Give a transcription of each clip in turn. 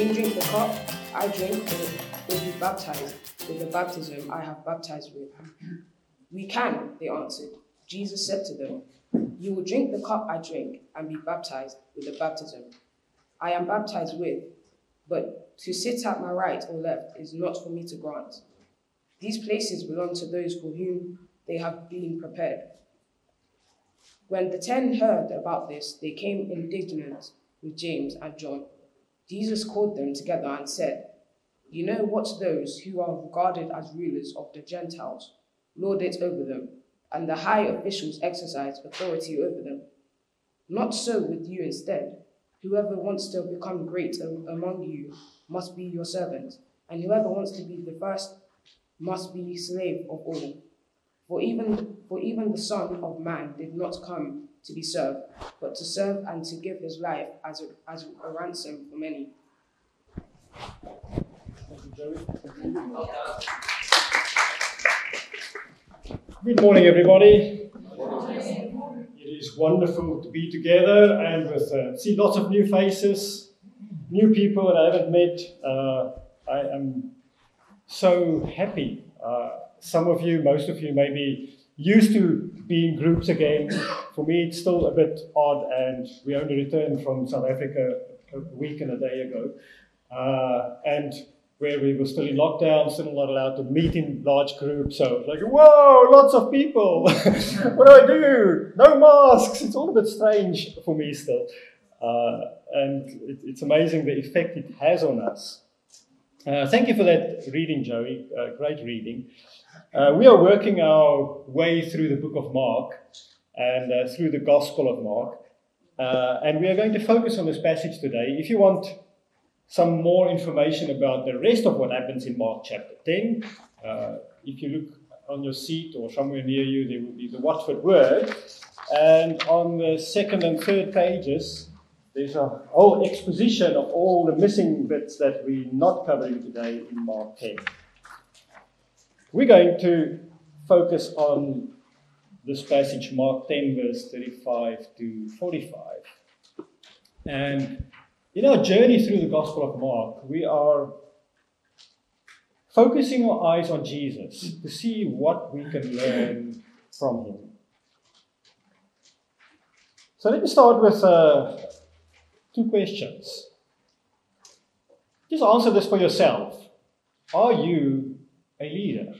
you drink the cup I drink will, will be baptized with the baptism I have baptized with. We can, they answered. Jesus said to them, You will drink the cup I drink and be baptized with the baptism I am baptized with, but to sit at my right or left is not for me to grant. These places belong to those for whom they have been prepared. When the ten heard about this, they came indignant with James and John. Jesus called them together and said, You know what those who are regarded as rulers of the Gentiles lord it over them, and the high officials exercise authority over them. Not so with you instead. Whoever wants to become great among you must be your servant, and whoever wants to be the first must be slave of all. For even, for even the Son of Man did not come to be served, but to serve and to give his life as a, as a ransom for many. Good morning, everybody. It is wonderful to be together and with uh, see lots of new faces, new people that I haven't met. Uh, I am so happy. Uh, some of you, most of you, maybe used to be in groups again. For me, it's still a bit odd, and we only returned from South Africa a week and a day ago. Uh, and where we were still in lockdown, still not allowed to meet in large groups. So it's like, whoa, lots of people. what do I do? No masks. It's all a bit strange for me still. Uh, and it, it's amazing the effect it has on us. Uh, thank you for that reading, Joey. Uh, great reading. Uh, we are working our way through the book of Mark and uh, through the Gospel of Mark. Uh, and we are going to focus on this passage today. If you want some more information about the rest of what happens in Mark chapter 10. Uh, if you look on your seat or somewhere near you, there will be the Watford word. And on the second and third pages, there's a whole exposition of all the missing bits that we're not covering today in Mark 10. We're going to focus on this passage, Mark 10, verse 35 to 45. And in our journey through the Gospel of Mark, we are focusing our eyes on Jesus to see what we can learn from him. So let me start with uh, two questions. Just answer this for yourself. Are you a leader?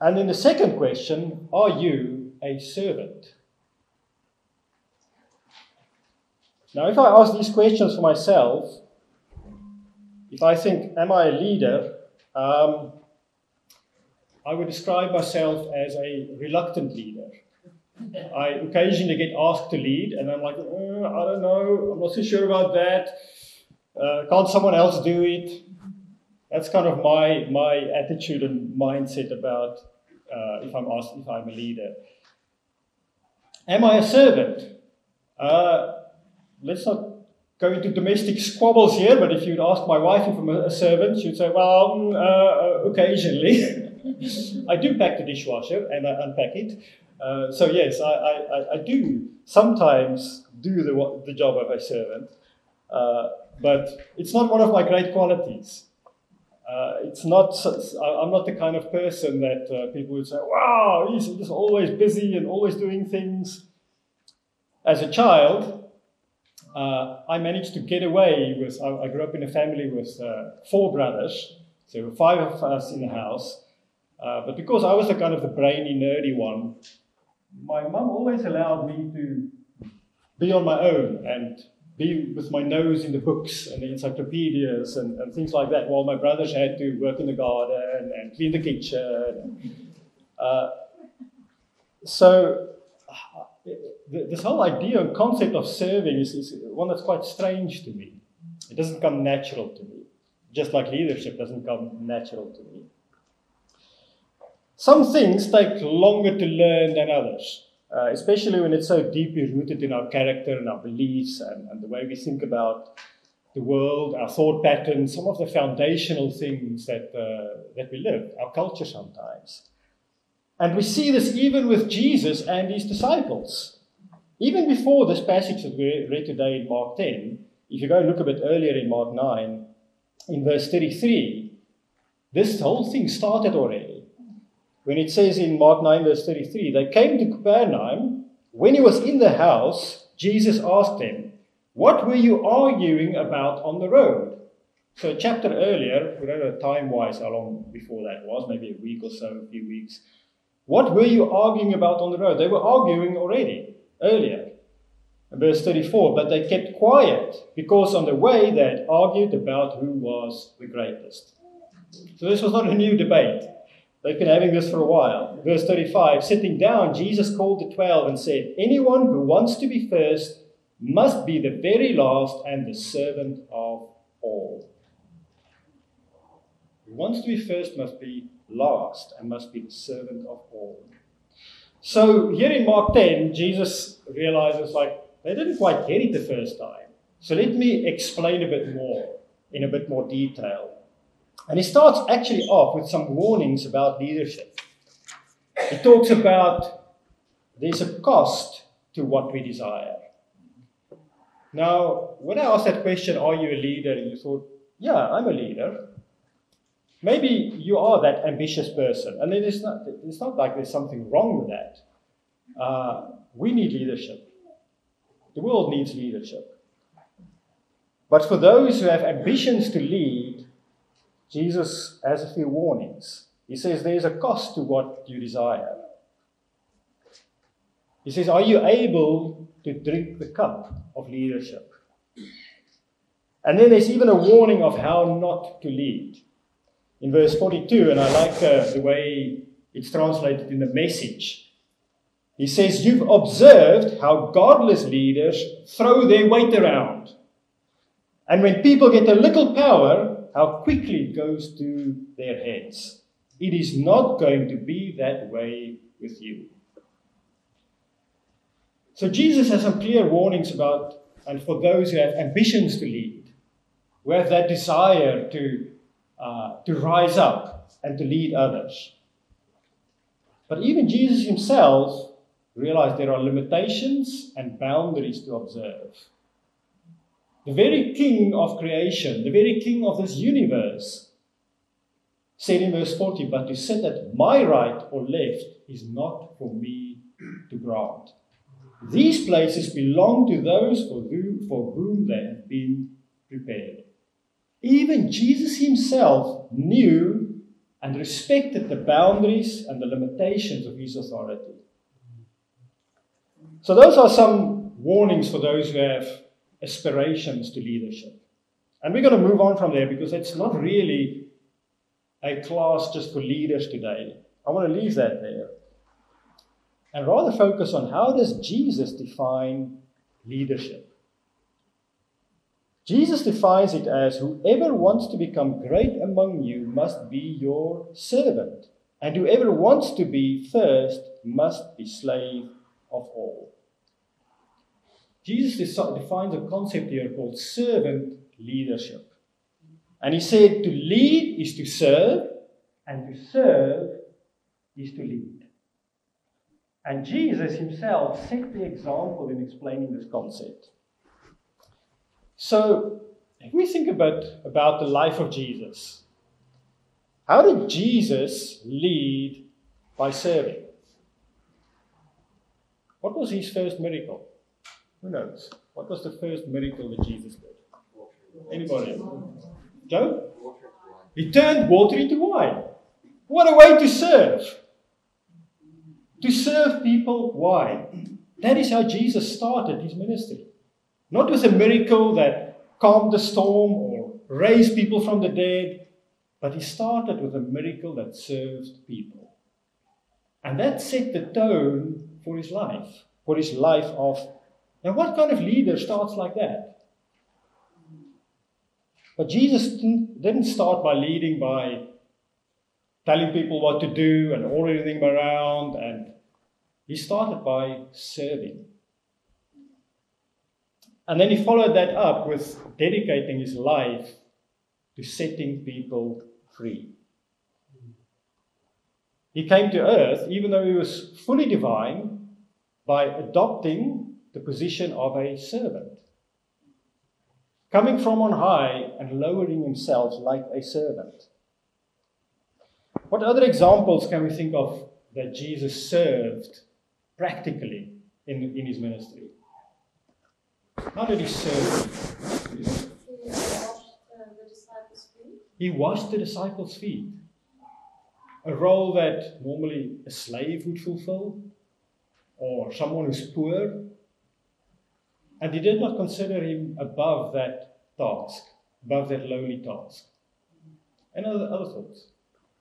And then the second question are you a servant? Now, if I ask these questions for myself, if I think, am I a leader? Um, I would describe myself as a reluctant leader. I occasionally get asked to lead, and I'm like, uh, I don't know, I'm not so sure about that. Uh, can't someone else do it? That's kind of my my attitude and mindset about uh, if I'm asked if I'm a leader. Am I a servant? Uh, let's not go into domestic squabbles here, but if you'd ask my wife if I'm a servant, she'd say, well, mm, uh, occasionally. I do pack the dishwasher and I unpack it. Uh, so, yes, I, I, I, do sometimes do the, the job of a servant, uh, but it's not one of my great qualities. Uh, it's not. I'm not the kind of person that uh, people would say, "Wow, he's just always busy and always doing things." As a child, uh, I managed to get away with, I, I grew up in a family with uh, four brothers, so five of us in the house. Uh, but because I was the kind of the brainy, nerdy one, my mum always allowed me to be on my own and be with my nose in the books and the encyclopedias and, and things like that, while my brothers had to work in the garden and clean the kitchen. Uh, so this whole idea and concept of serving is, is one that's quite strange to me. It doesn't come natural to me, just like leadership doesn't come natural to me. Some things take longer to learn than others, uh, especially when it's so deeply rooted in our character and our beliefs and, and the way we think about the world, our thought patterns, some of the foundational things that, uh, that we live, our culture sometimes. And we see this even with Jesus and his disciples. Even before this passage that we read today in Mark 10, if you go and look a bit earlier in Mark 9, in verse 33, this whole thing started already. When it says in Mark 9, verse 33, they came to Capernaum. When he was in the house, Jesus asked them, What were you arguing about on the road? So, a chapter earlier, we don't know time wise how long before that was, maybe a week or so, a few weeks. What were you arguing about on the road? They were arguing already earlier. Verse 34 But they kept quiet because on the way they had argued about who was the greatest. So this was not a new debate. They've been having this for a while. Verse 35 Sitting down, Jesus called the twelve and said, Anyone who wants to be first must be the very last and the servant of all. Who wants to be first must be last and must be the servant of all. So here in Mark 10, Jesus realizes like they didn't quite get it the first time. So let me explain a bit more in a bit more detail. And he starts actually off with some warnings about leadership. He talks about there's a cost to what we desire. Now, when I asked that question, are you a leader? And you thought, yeah, I'm a leader. Maybe you are that ambitious person, and it is not, it's not like there's something wrong with that. Uh, we need leadership. The world needs leadership. But for those who have ambitions to lead, Jesus has a few warnings. He says there's a cost to what you desire. He says, Are you able to drink the cup of leadership? And then there's even a warning of how not to lead in verse 42, and I like uh, the way it's translated in the message. He says, You've observed how godless leaders throw their weight around. And when people get a little power, how quickly it goes to their heads. It is not going to be that way with you. So Jesus has some clear warnings about, and for those who have ambitions to lead, who have that desire to uh, to rise up and to lead others. But even Jesus himself realized there are limitations and boundaries to observe. The very king of creation, the very king of this universe, said in verse 40, But to sit at my right or left is not for me to grant. These places belong to those for whom, for whom they have been prepared. Even Jesus himself knew and respected the boundaries and the limitations of his authority. So, those are some warnings for those who have aspirations to leadership. And we're going to move on from there because it's not really a class just for leaders today. I want to leave that there and rather focus on how does Jesus define leadership? Jesus defines it as whoever wants to become great among you must be your servant, and whoever wants to be first must be slave of all. Jesus defines a concept here called servant leadership. And he said to lead is to serve, and to serve is to lead. And Jesus himself set the example in explaining this concept. So, if we think about, about the life of Jesus, how did Jesus lead by serving? What was his first miracle? Who knows? What was the first miracle that Jesus did? Anybody? Joe? He turned water into wine. What a way to serve! To serve people wine. That is how Jesus started his ministry. Not with a miracle that calmed the storm or raised people from the dead, but he started with a miracle that served people. And that set the tone for his life, for his life of. Now, what kind of leader starts like that? But Jesus didn't start by leading by telling people what to do and ordering them around, and he started by serving. And then he followed that up with dedicating his life to setting people free. He came to earth, even though he was fully divine, by adopting the position of a servant. Coming from on high and lowering himself like a servant. What other examples can we think of that Jesus served practically in, in his ministry? How did he serve? He washed the disciples' feet. He washed the disciples' feet. A role that normally a slave would fulfill, or someone who's poor. And he did not consider him above that task, above that lowly task. And other, other thoughts?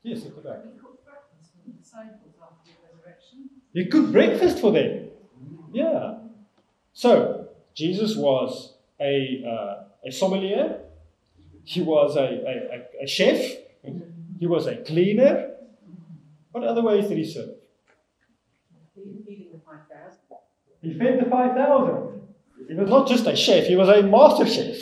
Yes, at the back. He cooked breakfast for the disciples after the resurrection. He cooked breakfast for them. Yeah. So, Jesus was a, uh, a sommelier, he was a, a, a, chef, he was a cleaner. What other ways did he serve? Feeding the 5,000. He fed the 5,000. He was not just a chef, he was a master chef.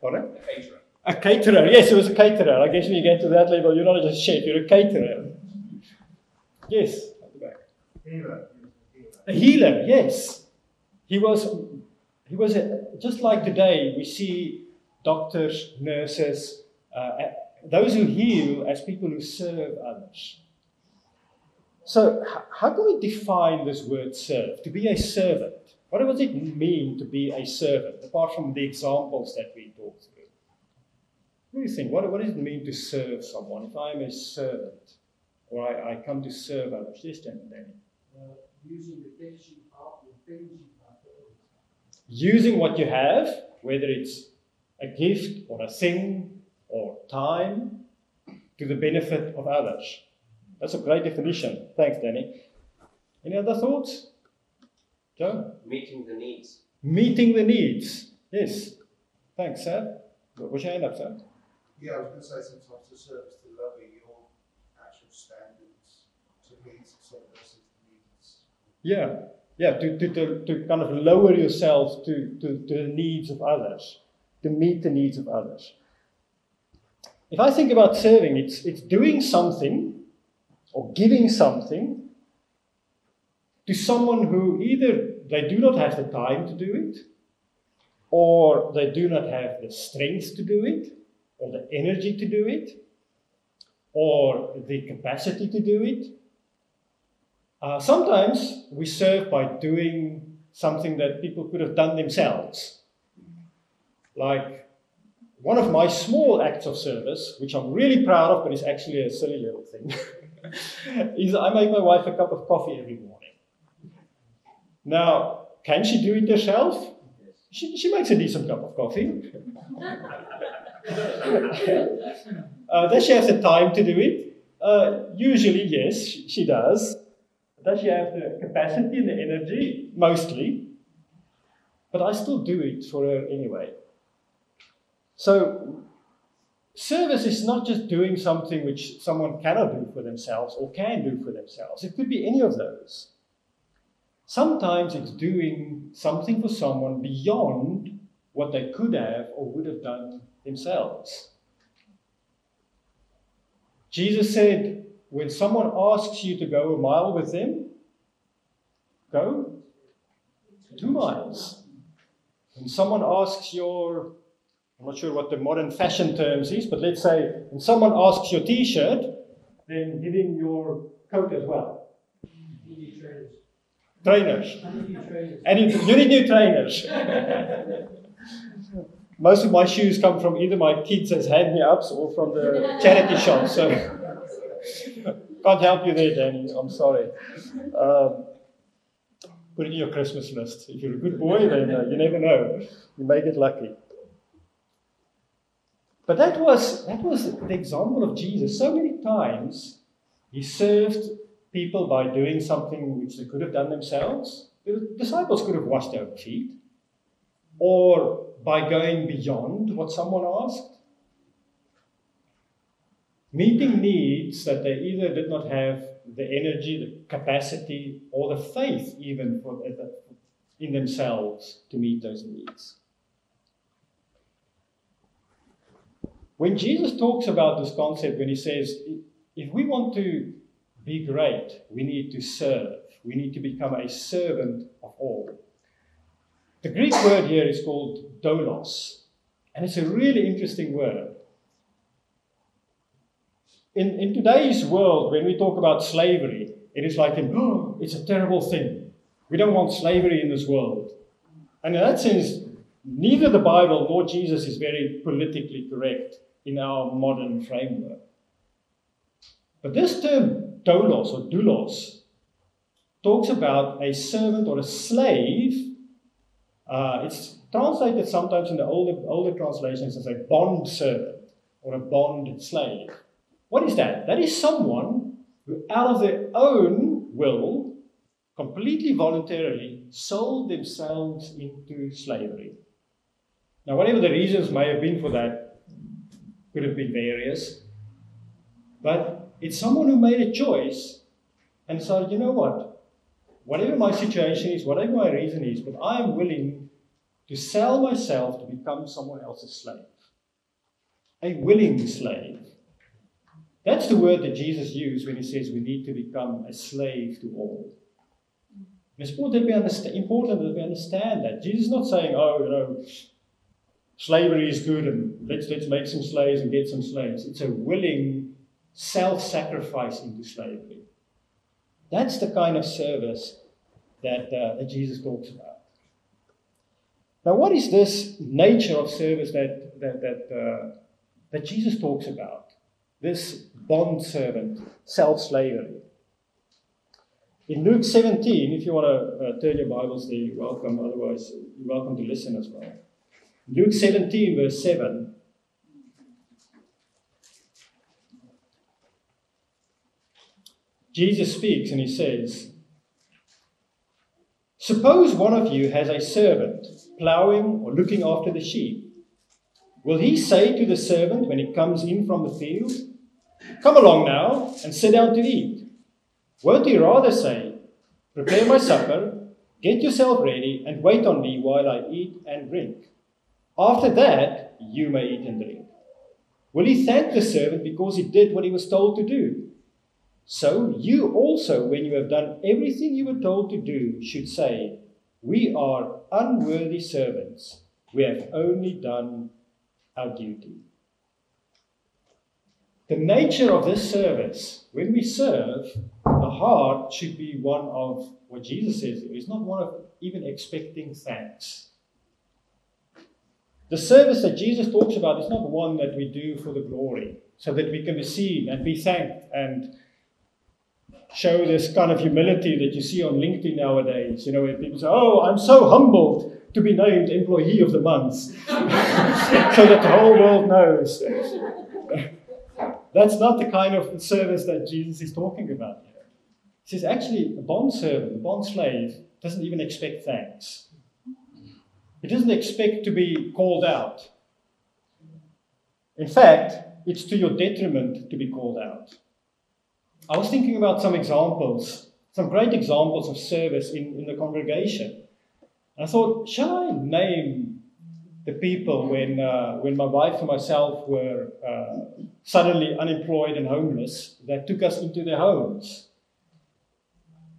Pardon? Caterer. A caterer. Yes, he was a caterer. I guess when you get to that level, you're not just a chef, you're a caterer. Yes, at the back. Healer. A healer, yes. He was, he was a, just like today, we see doctors, nurses, uh, those who heal as people who serve others. So, how can we define this word serve? To be a servant. What does it mean to be a servant, apart from the examples that we talked through? What do you think? What, what does it mean to serve someone? If I'm a servant, or I, I come to serve others, yes, Danny. Danny. uh, using the gifts you have, the things you have. using what you have, whether it's a gift or a thing or time, to the benefit of others. That's a great definition. Thanks, Danny. Any other thoughts? Joe? meeting the needs. Meeting the needs. Yes. Thanks, Sir. What's your hand up, sir? Yeah, I was going to say sometimes the service to lower your actual standards to meet someone else's needs. Yeah. Yeah, to, to, to, to kind of lower yourself to, to, to the needs of others, to meet the needs of others. If I think about serving, it's, it's doing something or giving something to someone who either they do not have the time to do it, or they do not have the strength to do it, or the energy to do it, or the capacity to do it. Uh, sometimes we serve by doing something that people could have done themselves. Like one of my small acts of service, which I'm really proud of, but it's actually a silly little thing, is I make my wife a cup of coffee every morning. Now, can she do it herself? She, she makes a decent cup of coffee. uh, does she have the time to do it? Uh, usually, yes, she, she does. Does she have the capacity and the energy? Mostly. But I still do it for her anyway. So, service is not just doing something which someone cannot do for themselves or can do for themselves. It could be any of those. Sometimes it's doing something for someone beyond what they could have or would have done themselves. Jesus said, when someone asks you to go a mile with them, go two miles. When someone asks your, I'm not sure what the modern fashion terms is, but let's say when someone asks your t shirt, then give him your coat as well. Trainers. Trainers. You trainers. And you need new trainers. Most of my shoes come from either my kids as hand me ups or from the charity shop. So can't help you there, Danny. I'm sorry. Um, put it in your Christmas list. If you're a good boy, then uh, you never know. You may get lucky. But that was that was the example of Jesus. So many times he served people by doing something which they could have done themselves. The disciples could have washed their feet, or by going beyond what someone asked. Meeting needs that they either did not have the energy, the capacity, or the faith even for, in themselves to meet those needs. When Jesus talks about this concept, when he says, if we want to be great, we need to serve. we need to become a servant of all. The Greek word here is called doulos, and it's a really interesting word. In, in today's world, when we talk about slavery, it is like, oh, it's a terrible thing. We don't want slavery in this world. And in that sense, neither the Bible nor Jesus is very politically correct in our modern framework. But this term, doulos or doulos, talks about a servant or a slave. Uh, it's translated sometimes in the older, older translations as a bond servant or a bond slave. What is that? That is someone who, out of their own will, completely voluntarily sold themselves into slavery. Now, whatever the reasons may have been for that, could have been various, but it's someone who made a choice and said, you know what? Whatever my situation is, whatever my reason is, but I am willing to sell myself to become someone else's slave. A willing slave. That's the word that Jesus used when he says we need to become a slave to all. It's important that we understand, that we understand that. Jesus is not saying, oh, you know, slavery is good and let's, let's make some slaves and get some slaves. It's a willing self sacrifice into slavery. That's the kind of service that, uh, that Jesus talks about. Now, what is this nature of service that, that, that, uh, that Jesus talks about? This bond servant, self slavery. In Luke 17, if you want to uh, turn your Bibles there, you're welcome. Otherwise, you're welcome to listen as well. Luke 17, verse 7. Jesus speaks and he says, Suppose one of you has a servant plowing or looking after the sheep. Will he say to the servant when he comes in from the field, Come along now and sit down to eat? Won't he rather say, Prepare my supper, get yourself ready, and wait on me while I eat and drink? After that, you may eat and drink. Will he thank the servant because he did what he was told to do? So you also, when you have done everything you were told to do, should say, We are unworthy servants. We have only done our duty. The nature of this service, when we serve, the heart should be one of what Jesus says It's not one of even expecting thanks. The service that Jesus talks about is not one that we do for the glory, so that we can be seen and be thanked and show this kind of humility that you see on LinkedIn nowadays. You know, where people say, Oh, I'm so humbled to be named Employee of the Month, so that the whole world knows. That's not the kind of service that Jesus is talking about here. He says, actually, a bond servant, a bond slave, doesn't even expect thanks. He doesn't expect to be called out. In fact, it's to your detriment to be called out. I was thinking about some examples, some great examples of service in, in the congregation. I thought, shall I name the people when, uh, when my wife and myself were uh, suddenly unemployed and homeless that took us into their homes?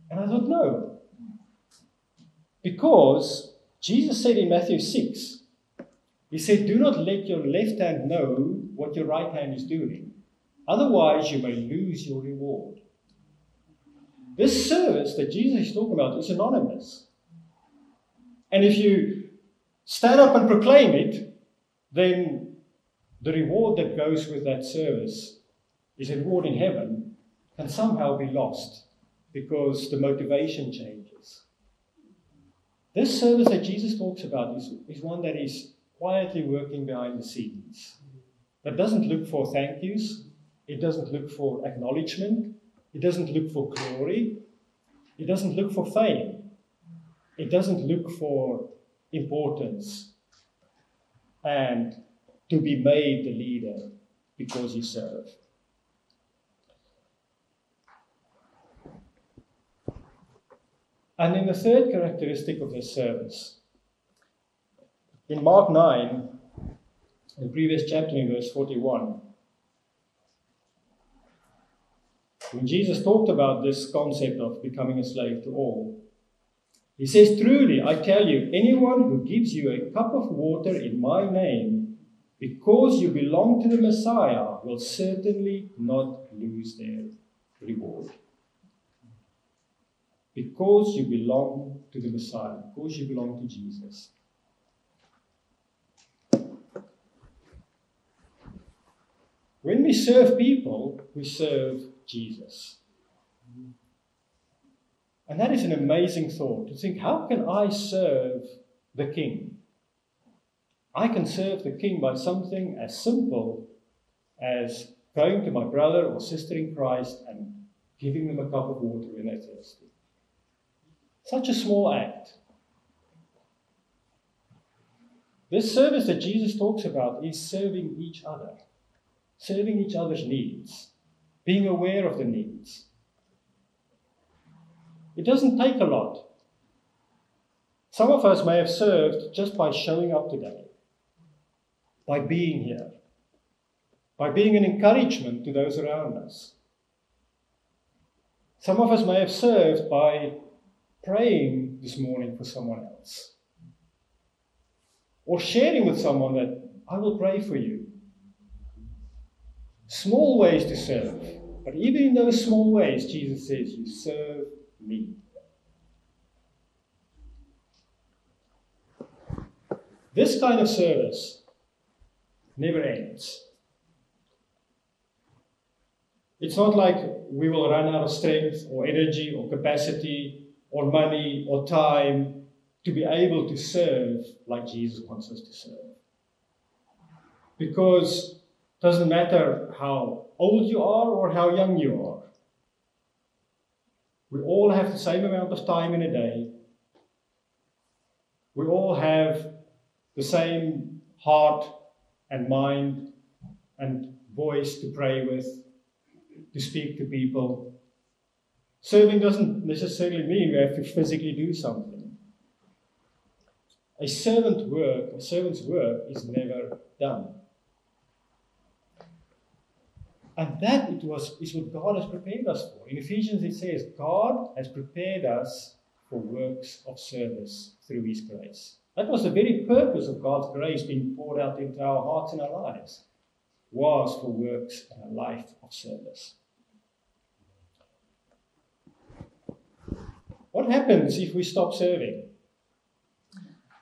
And I thought, no. Because Jesus said in Matthew 6, He said, Do not let your left hand know what your right hand is doing. Otherwise, you may lose your reward. This service that Jesus is talking about is anonymous. And if you stand up and proclaim it, then the reward that goes with that service is a reward in heaven can somehow be lost because the motivation changes. This service that Jesus talks about is, is one that is quietly working behind the scenes, that doesn't look for thank yous, it doesn't look for acknowledgement. It doesn't look for glory. It doesn't look for fame. It doesn't look for importance and to be made the leader because you serve. And then the third characteristic of this service. In Mark 9, the previous chapter in verse 41, when Jesus talked about this concept of becoming a slave to all, he says, Truly, I tell you, anyone who gives you a cup of water in my name, because you belong to the Messiah, will certainly not lose their reward. Because you belong to the Messiah, because you belong to Jesus. When we serve people, we serve Jesus. And that is an amazing thought to think how can I serve the King? I can serve the King by something as simple as going to my brother or sister in Christ and giving them a cup of water when they're thirsty. Such a small act. This service that Jesus talks about is serving each other, serving each other's needs, being aware of the needs. It doesn't take a lot. Some of us may have served just by showing up today, by being here, by being an encouragement to those around us. Some of us may have served by praying this morning for someone else, or sharing with someone that I will pray for you. Small ways to serve, but even in those small ways, Jesus says, You serve me. This kind of service never ends. It's not like we will run out of strength or energy or capacity or money or time to be able to serve like Jesus wants us to serve. Because it doesn't matter how old you are or how young you are. We all have the same amount of time in a day. We all have the same heart and mind and voice to pray with, to speak to people. Serving doesn't necessarily mean we have to physically do something. A servant work, a servant's work is never done. And that it was is what God has prepared us for. In Ephesians it says, God has prepared us for works of service through his grace. That was the very purpose of God's grace being poured out into our hearts and our lives, was for works and a life of service. What happens if we stop serving?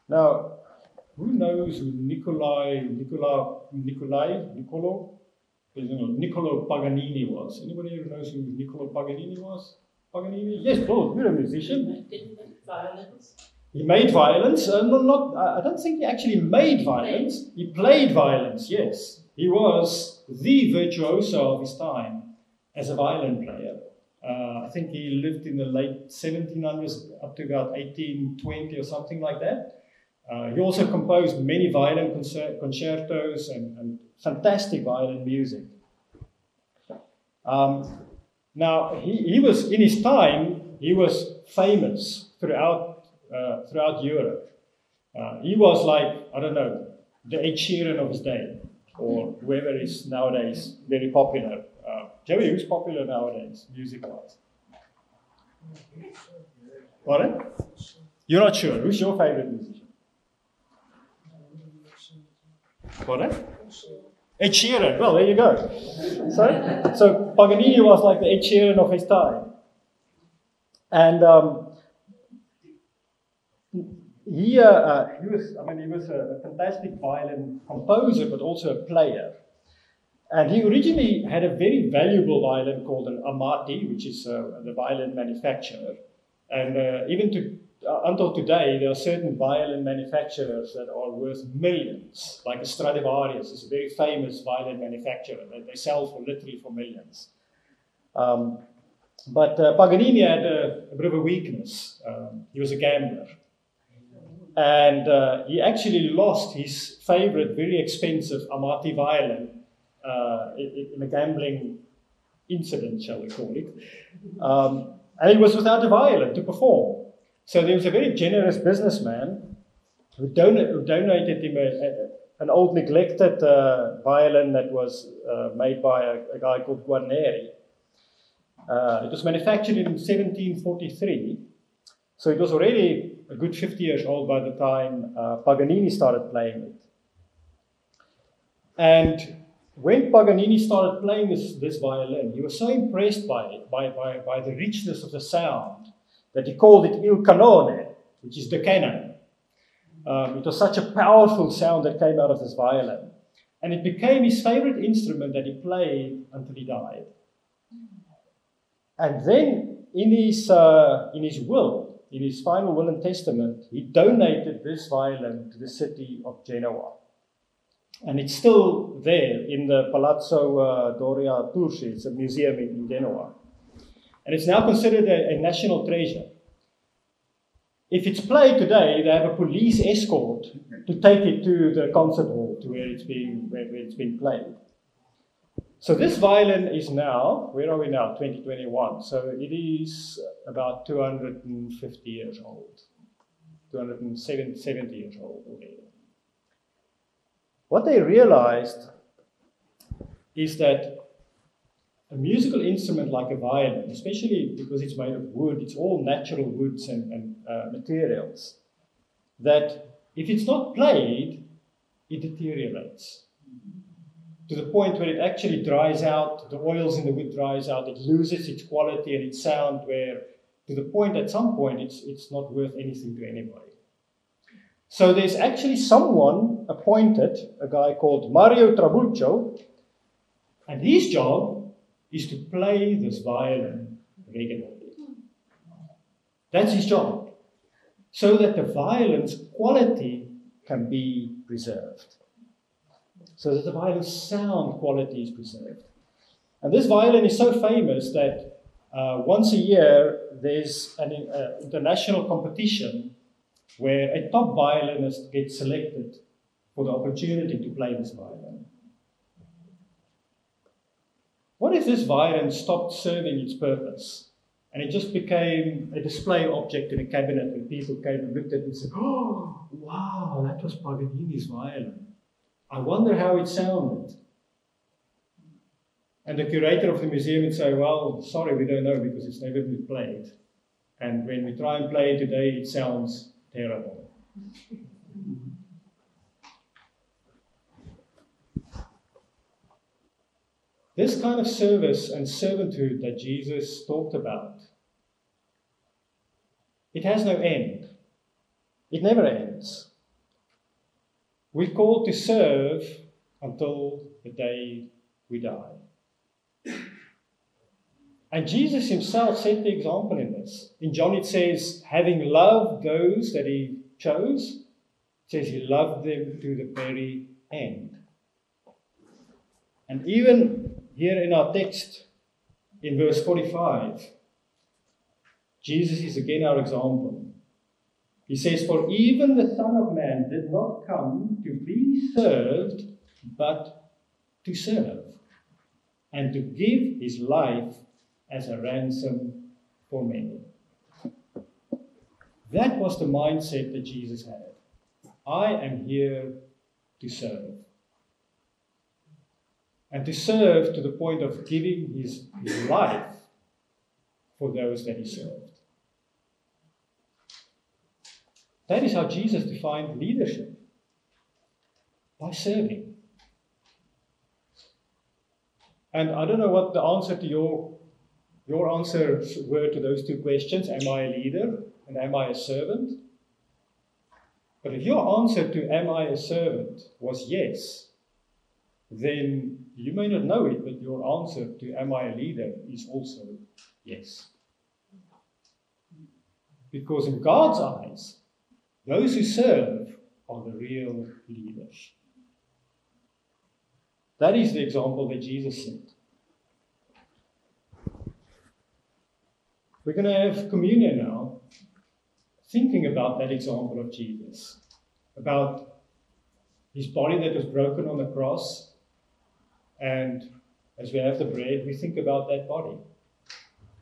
Now, who knows who Nikolai, Nicola, Nikolai, Niccolo, Niccolo Paganini was? Anybody who knows who Niccolo Paganini was? Paganini? Yes, Paul, you're a musician. Violence. He made violence. Uh, not, not, I don't think he actually made violence. He played violence, yes. He was the virtuoso of his time as a violin player. Uh, I think he lived in the late 1700s up to about 1820 or something like that. Uh, he also composed many violin concert- concertos and, and, fantastic violin music. Um, now, he, he was, in his time, he was famous throughout, uh, throughout Europe. Uh, he was like, I don't know, the Ed Sheeran of his day, or whoever is nowadays very popular. Joey, who's popular nowadays, music wise? Pardon? You're not sure. Who's your favorite musician? Pardon? Ed Sheeran. Well, there you go. So, so Paganini was like the Ed Sheeran of his time. And um, he, uh, uh, he was, I mean, he was a, a fantastic violin composer, but also a player. And he originally had a very valuable violin called an Amati, which is uh, the violin manufacturer. And uh, even to, uh, until today, there are certain violin manufacturers that are worth millions, like Stradivarius is a very famous violin manufacturer. They, they sell for literally for millions. Um, but uh, Paganini had a, a, bit of a weakness. Um, he was a gambler. And uh, he actually lost his favorite, very expensive Amati violin in, in, a gambling incident, shall we call it. Um, and it was without a violin to perform. So there was a very generous businessman who, don- who donated him a, a, an old neglected uh, violin that was uh, made by a, a, guy called Guarneri. Uh, it was manufactured in 1743, so it was already a good 50 years old by the time uh, Paganini started playing it. And when Paganini started playing this, this violin, he was so impressed by it, by, by, by the richness of the sound, that he called it Il Cannone, which is the cannon. Um, it was such a powerful sound that came out of this violin. And it became his favorite instrument that he played until he died. And then in his, uh, in his will, in his final will and testament, he donated this violin to the city of Genoa. And it's still there in the Palazzo uh, Doria Tursi, it's a museum in, in Genoa. And it's now considered a, a national treasure. If it's played today, they have a police escort to take it to the concert hall, to where it's being, where, where it's been played. So this violin is now, where are we now? 2021. So it is about 250 years old, 270 years old already. What they realized is that a musical instrument like a violin, especially because it's made of wood, it's all natural woods and, and uh, materials, that if it's not played, it deteriorates to the point where it actually dries out, the oils in the wood dries out, it loses its quality and its sound, where to the point at some point it's, it's not worth anything to anybody. So there's actually someone appointed, a guy called Mario Trabuccio, and his job is to play this violin regularly. That's his job. So that the violin's quality can be preserved. So that the violin's sound quality is preserved. And this violin is so famous that uh, once a year there's an uh, international competition where a top violinist gets selected for the opportunity to play this violin. What if this violin stopped serving its purpose and it just became a display object in a cabinet and people came and looked at it and said, Oh, wow, that was Paganini's violin. I wonder how it sounded. And the curator of the museum would say, Well, sorry, we don't know because it's never been played. And when we try and play it today, it sounds terrible. This kind of service and servanthood that Jesus talked about, it has no end. It never ends. We're called to serve until the day we die. And Jesus himself set the example in this. In John it says, having loved those that he chose, says he loved them to the very end. And even here in our text, in verse 45, Jesus is again our example. He says, For even the Son of Man did not come to be served, but to serve, and to give his life as a ransom for many. That was the mindset that Jesus had. I am here to serve. And to serve to the point of giving his, his life for those that he served. That is how Jesus defined leadership by serving. And I don't know what the answer to your your answers were to those two questions Am I a leader and am I a servant? But if your answer to Am I a servant was yes, then you may not know it, but your answer to Am I a leader is also yes. Because in God's eyes, those who serve are the real leaders. That is the example that Jesus set. We're going to have communion now, thinking about that example of Jesus, about his body that was broken on the cross. And as we have the bread, we think about that body.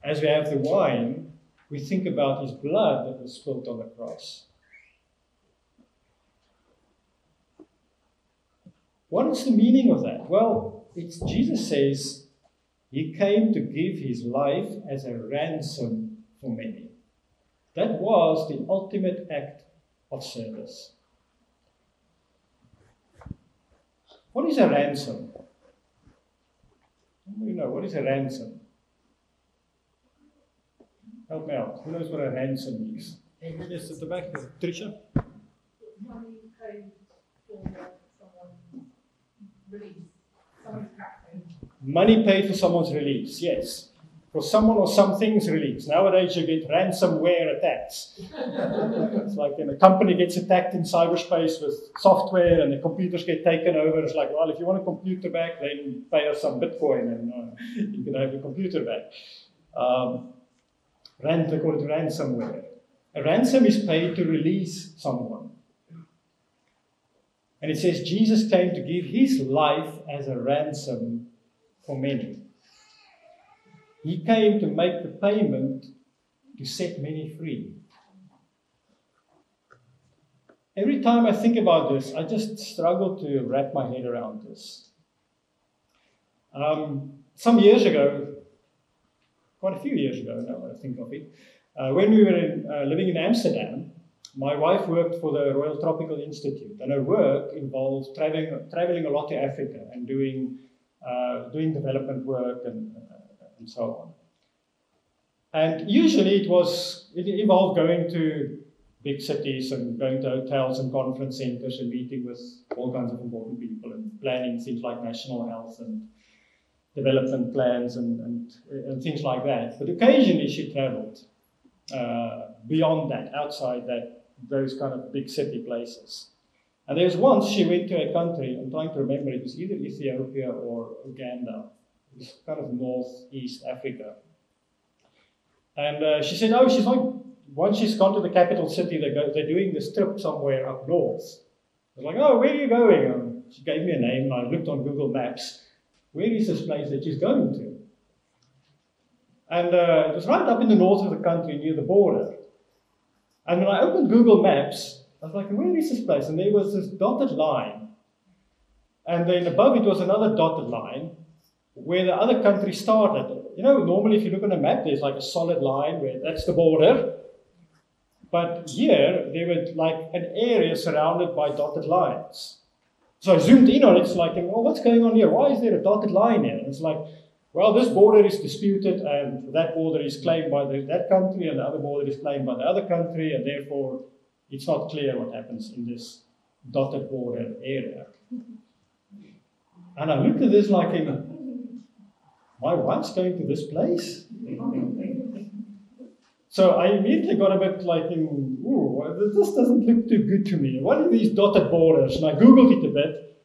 As we have the wine, we think about his blood that was spilled on the cross. What is the meaning of that? Well, Jesus says He came to give his life as a ransom for many. That was the ultimate act of service. What is a ransom? You know, what is a ransom? Help me out. Who knows what a ransom is? Yes, at the back, Tricia. Money paid for someone's release, someone's captain. Money paid for someone's release, yes. For someone or something's release. Nowadays you get ransomware attacks. it's like when a company gets attacked in cyberspace with software and the computers get taken over. It's like, well, if you want a computer back, then pay us some Bitcoin and uh, you can have your computer back. Um, rent, they call it ransomware. A ransom is paid to release someone. And it says Jesus came to give his life as a ransom for many. He came to make the payment to set many free. Every time I think about this, I just struggle to wrap my head around this. Um, some years ago, quite a few years ago now, I think of it, uh, when we were in, uh, living in Amsterdam, my wife worked for the Royal Tropical Institute, and her work involved traveling, traveling a lot to Africa and doing, uh, doing development work and, and so on. And usually it was it involved going to big cities and going to hotels and conference centers and meeting with all kinds of important people and planning things like national health and development plans and, and, and things like that. But occasionally she traveled uh, beyond that, outside that, those kind of big city places. And there was once she went to a country, I'm trying to remember, it was either Ethiopia or Uganda. It was kind of northeast Africa. And uh, she said, oh, she's like, once she's gone to the capital city, they go, they're doing this trip somewhere up north. I was like, oh, where are you going? Um, she gave me a name, and I looked on Google Maps. Where is this place that she's going to? And uh, it was right up in the north of the country near the border. And when I opened Google Maps, I was like, where is this place? And there was this dotted line. And then above it was another dotted line where the other country started. You know, normally if you look on a map, there's like a solid line where that's the border. But here, there was like an area surrounded by dotted lines. So I zoomed in on it, it's like, well, what's going on here? Why is there a dotted line here? And it's like, well, this border is disputed, and that border is claimed by the, that country, and the other border is claimed by the other country, and therefore it's not clear what happens in this dotted border area. And I looked at this like, in, my wife's going to this place? So I immediately got a bit like, in, ooh, this doesn't look too good to me. What are these dotted borders? And I Googled it a bit.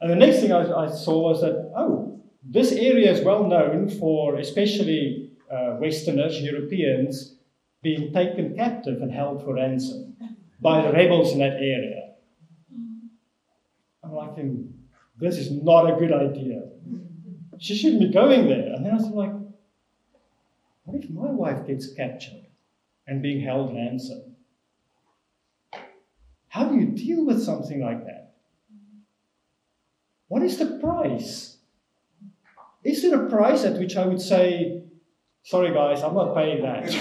And the next thing I, I saw was that, oh, this area is well known for especially uh, Westerners, Europeans, being taken captive and held for ransom by the rebels in that area. I'm like, this is not a good idea. She shouldn't be going there. And then I was like, what if my wife gets captured and being held ransom? How do you deal with something like that? What is the price? Is there a price at which I would say, sorry guys, I'm not paying that?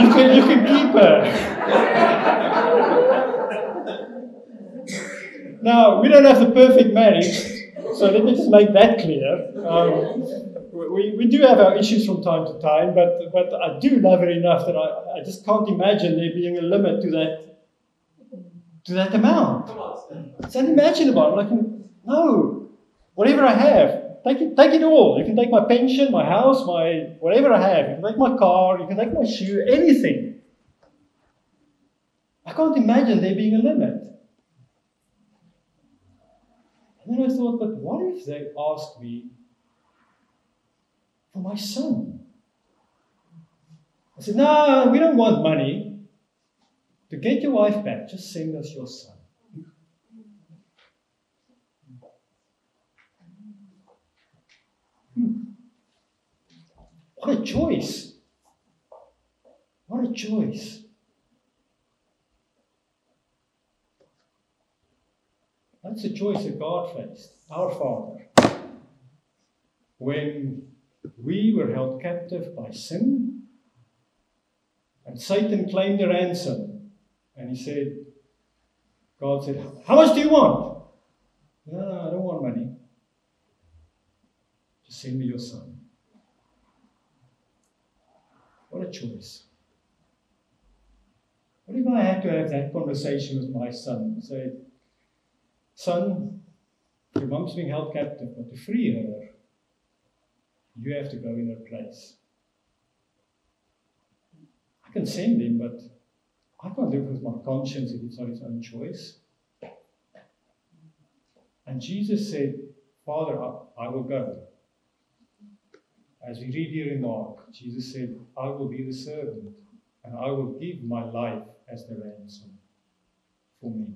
you, can, you can keep her. now, we don't have the perfect marriage, so let me just make that clear. Um, we, we do have our issues from time to time, but, but I do love her enough that I, I just can't imagine there being a limit to that to that amount. It's unimaginable. I'm like, no, whatever I have, take it, take it all. You can take my pension, my house, my whatever I have. You can take my car, you can take my shoe, anything. I can't imagine there being a limit. And then I thought, but what if they asked me for my son? I said, no, we don't want money. To get your wife back, just send us your son. What a choice! What a choice! That's the choice that God faced, our Father. when we were held captive by sin and Satan claimed the ransom. And he said, God said, How much do you want? No, no, I don't want money. Just send me your son. What a choice. What if I had to have that conversation with my son? Say, son, your mom's being held captive, but to free her, you have to go in her place. I can send him, but I can't live with my conscience if it's not his own choice. And Jesus said, Father, I, I will go. As we read here in Mark, Jesus said, I will be the servant, and I will give my life as the ransom for many.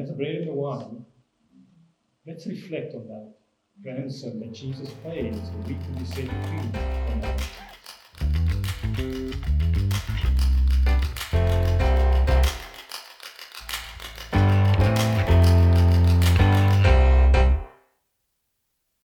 As the bread and the wine, let's reflect on that ransom that Jesus paid so we can be set free from that.